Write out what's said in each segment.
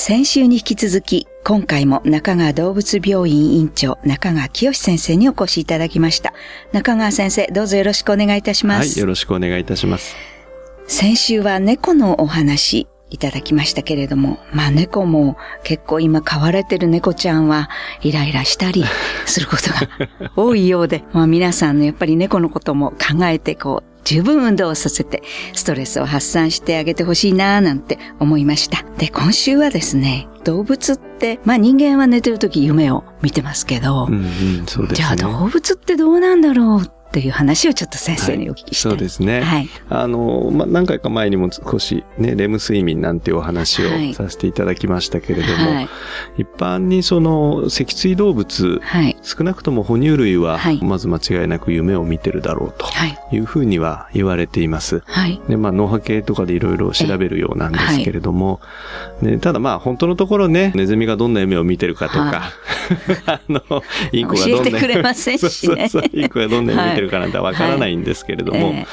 先週に引き続き、今回も中川動物病院院長、中川清先生にお越しいただきました。中川先生、どうぞよろしくお願いいたします。はい、よろしくお願いいたします。先週は猫のお話いただきましたけれども、まあ猫も結構今飼われてる猫ちゃんはイライラしたり することが多いようで、まあ皆さんのやっぱり猫のことも考えてこう十分運動をさせて、ストレスを発散してあげてほしいなぁなんて思いました。で、今週はですね、動物って、まあ人間は寝てる時夢を見てますけど、うんうん、ね。じゃあ動物ってどうなんだろうという話をちょっと先生にお聞きした、はい、そうですね。はい。あの、ま、何回か前にも少しね、レム睡眠なんていうお話をさせていただきましたけれども、はい、一般にその脊椎動物、はい、少なくとも哺乳類は、まず間違いなく夢を見てるだろうとい。うふうには言われています。はい。で、まあ脳波計とかでいろいろ調べるようなんですけれども、ね、ただまあ本当のところね、ネズミがどんな夢を見てるかとか、あの、インコがどんな、インコがどんな夢見てるかなんてわからないんですけれども、はい。え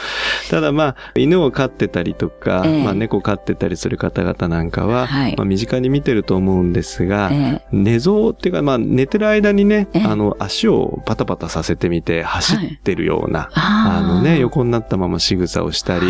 ー、ただまあ、犬を飼ってたりとか、えー、まあ猫飼ってたりする方々なんかは、はい、まあ身近に見てると思うんですが、えー、寝相っていうかまあ寝てる間にね、あの足をパタパタさせてみて走ってるような、はい、あのね、横になったまま仕草をしたり、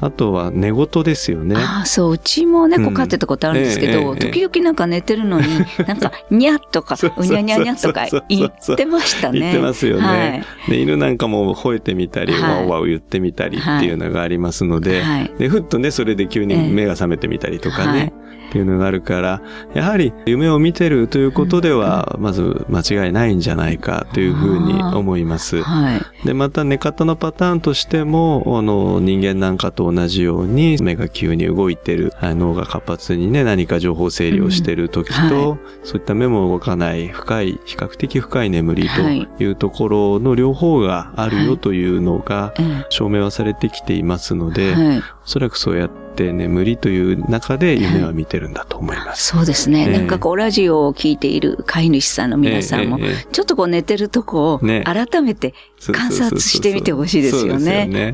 あとは寝言ですよね。あそう、うちも猫飼ってたことあるんですけど、うん、時々なんか寝てるのに、なんか、にゃっとか、うにゃにゃにゃとか言ってましたね。言ってますよね。で犬なんかも吠えてみたり、ワオワオ言ってみたりっていうのがありますので、はい、で、ふっとね、それで急に目が覚めてみたりとかね、っていうのがあるから、やはり夢を見てるということでは、まず間違いないんじゃないかというふうに思います。はい、で、また寝方のパターンとしても、あの、人間なんかと同じように目が急に動いてる、脳が活発にね、何か情報整理をしてる時と、うんはい、そういった目も動かない深い、比較的深い眠りとい。うところの両方があるよというのが証明はされてきていますので、はい、おそらくそうやって眠りという中で夢は見てるんだと思います。そうですね。えー、なんかこう、ラジオを聞いている飼い主さんの皆さんも、ちょっとこう寝てるとこを改めて観察してみてほしいですよね。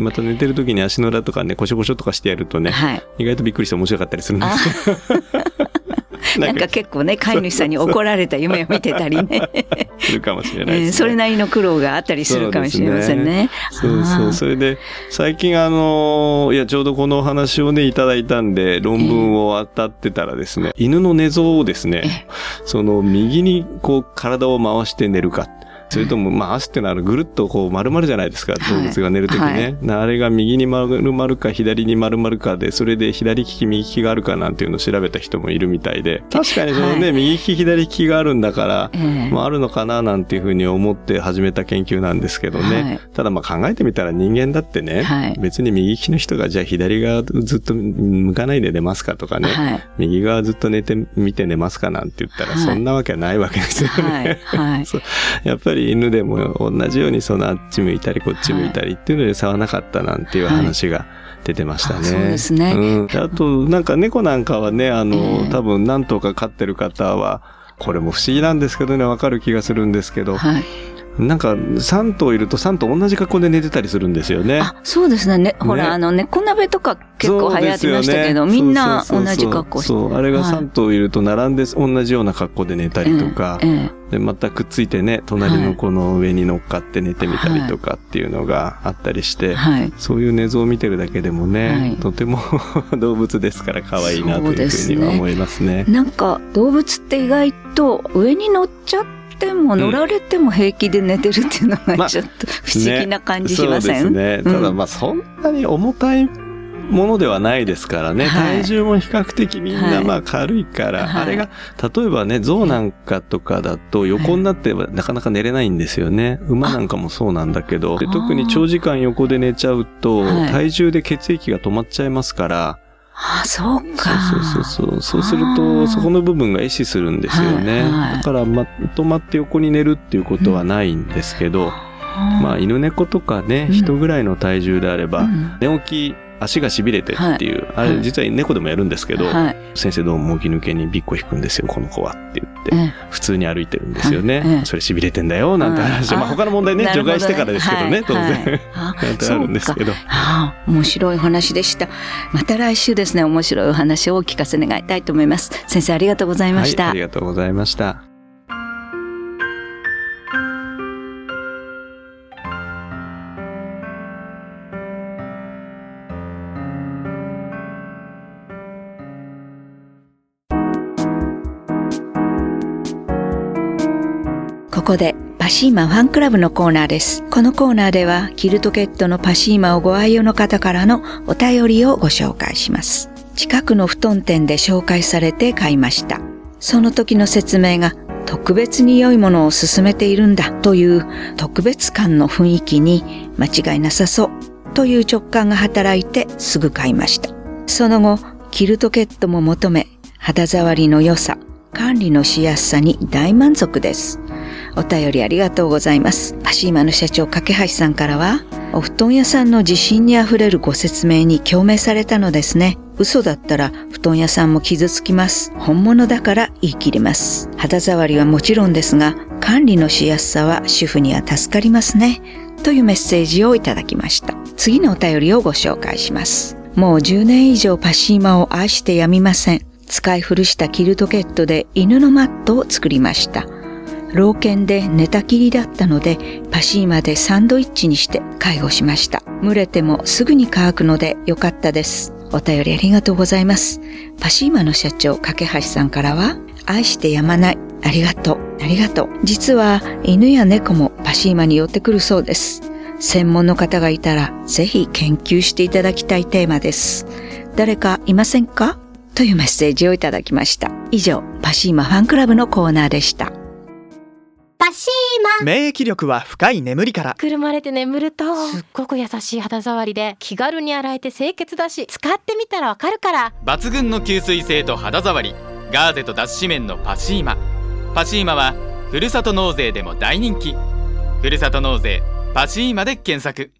また寝てる時に足の裏とかね、コショコショとかしてやるとね、はい、意外とびっくりして面白かったりするんですよ。なんか結構ね、飼い主さんに怒られた夢を見てたりね。するかもしれないです、ね、それなりの苦労があったりするかもしれませんね。そうそう。それで、最近あの、いや、ちょうどこのお話をね、いただいたんで、論文を当たってたらですね、犬の寝相をですね、その右にこう体を回して寝るか。それとも、まあ、足ってのはぐるっとこう丸々じゃないですか、動物が寝るときね、はい。あれが右に丸々か左に丸々かで、それで左利き右利きがあるかなんていうのを調べた人もいるみたいで、確かにそのね、はい、右利き左利きがあるんだから、えー、まあ、あるのかななんていうふうに思って始めた研究なんですけどね。はい、ただまあ考えてみたら人間だってね、別に右利きの人がじゃあ左側ずっと向かないで寝ますかとかね、右側ずっと寝て、見て寝ますかなんて言ったら、そんなわけはないわけですよね。やっぱりり犬でも同じようにそのあっち向いたりこっち向いたりっていうので差はなかったなんていう話が、出てましたね。そうですね。うん。あと、なんか猫なんかはね、あの、えー、多分何頭か飼ってる方は、これも不思議なんですけどね、わかる気がするんですけど、はい、なんか3頭いると3頭同じ格好で寝てたりするんですよね。あ、そうですね。ねほら、あの、猫鍋とか結構流行ってましたけど、ね、みんな同じ格好して。そうあれが3頭いると並んで同じような格好で寝たりとか、ええで、またくっついてね、隣の子の上に乗っかって寝てみたりとかっていうのがあったりして、はい、そういう寝相を見てるだけでもね、はい、とても 動物ですから可愛いなというふうには思いますね。すね。なんか動物って意外と上に乗っちゃってても乗られても平気で寝てるっていうのが ちょっと不思議な感じしません、まあね、そうですね。ただまあそんなに重たいものではないですからね、はい、体重も比較的みんなまあ軽いから、はい、あれが、例えばね、象なんかとかだと横になってなかなか寝れないんですよね。馬なんかもそうなんだけど、特に長時間横で寝ちゃうと、体重で血液が止まっちゃいますから、ああ、そうか。そうそうそう。そうすると、そこの部分が壊死するんですよね。はいはい、だから、まとまって横に寝るっていうことはないんですけど、うん、まあ、犬猫とかね、人ぐらいの体重であれば、うん、寝起き足が痺れてっていう、あれ実は猫でもやるんですけど、はい。先生どうももぎ抜けにビッコ引くんですよ、この子はって言って、え普通に歩いてるんですよね。ええそれ痺れてんだよ、なんて話まあ他の問題ね、除外してからですけどね、当然。なんてあるんですけど。面白いお話でした。また来週ですね、面白いお話をお聞かせ願いたいと思います。先生ありがとうございました。はい、ありがとうございました。ここでパシーマファンクラブのコーナーです。このコーナーではキルトケットのパシーマをご愛用の方からのお便りをご紹介します。近くの布団店で紹介されて買いました。その時の説明が特別に良いものを勧めているんだという特別感の雰囲気に間違いなさそうという直感が働いてすぐ買いました。その後、キルトケットも求め、肌触りの良さ、管理のしやすさに大満足です。お便りありがとうございます。パシーマの社長、架橋さんからは、お布団屋さんの自信にあふれるご説明に共鳴されたのですね。嘘だったら布団屋さんも傷つきます。本物だから言い切ります。肌触りはもちろんですが、管理のしやすさは主婦には助かりますね。というメッセージをいただきました。次のお便りをご紹介します。もう10年以上パシーマを愛してやみません。使い古したキルトケットで犬のマットを作りました。老犬で寝たきりだったのでパシーマでサンドイッチにして介護しました。蒸れてもすぐに乾くのでよかったです。お便りありがとうございます。パシーマの社長、架橋さんからは、愛してやまない。ありがとう。ありがとう。実は犬や猫もパシーマに寄ってくるそうです。専門の方がいたらぜひ研究していただきたいテーマです。誰かいませんか？というメッセージをいただきました。以上、パシーマファンクラブのコーナーでした。パシーマ。免疫力は深い眠りから。くるまれて眠るとすっごく優しい肌触りで気軽に洗えて清潔だし使ってみたらわかるから。抜群の吸水性と肌触り。ガーゼと脱脂綿のパシーマ。パシーマはふるさと納税でも大人気。ふるさと納税パシーマで検索